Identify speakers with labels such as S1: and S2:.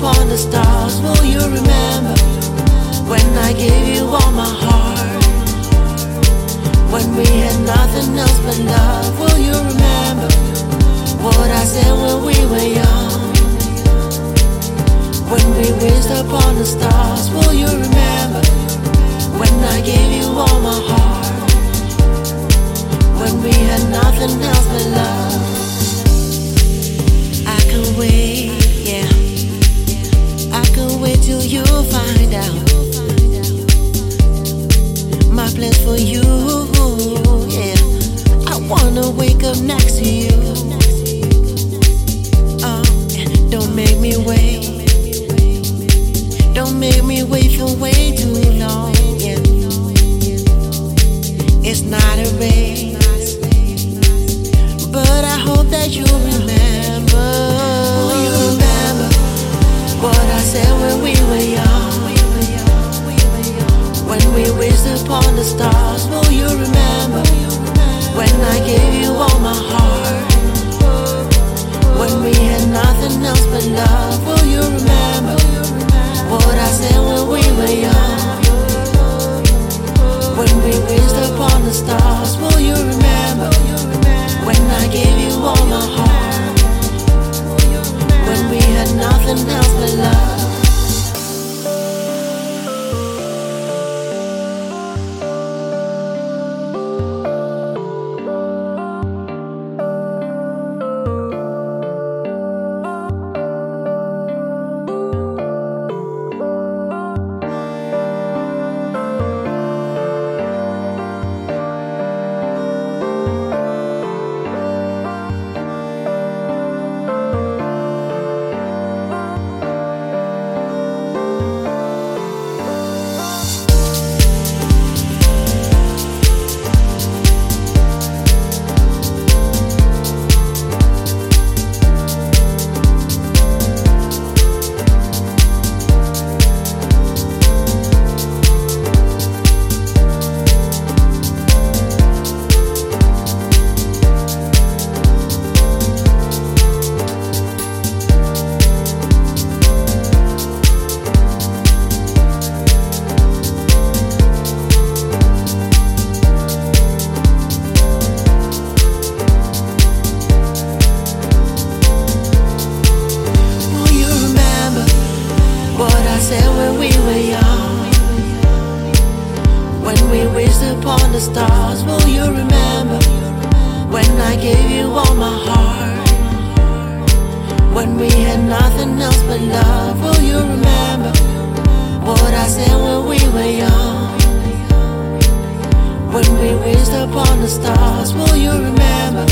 S1: upon the stars, will you remember? When I gave you all my heart When we had nothing else but love Will you remember What I said when we were young When we wished upon the stars Will you remember can wait till you find out my plans for you. Yeah, I wanna wake up next to you. Oh, don't make me wait. Don't make me wait for way too long. Yeah, it's not a race, but I hope that you remember. Upon the stars, the stars will you remember when I gave you all my heart? When we had nothing else but love, will you remember what I said when we were young? When we wished upon the stars, will you remember?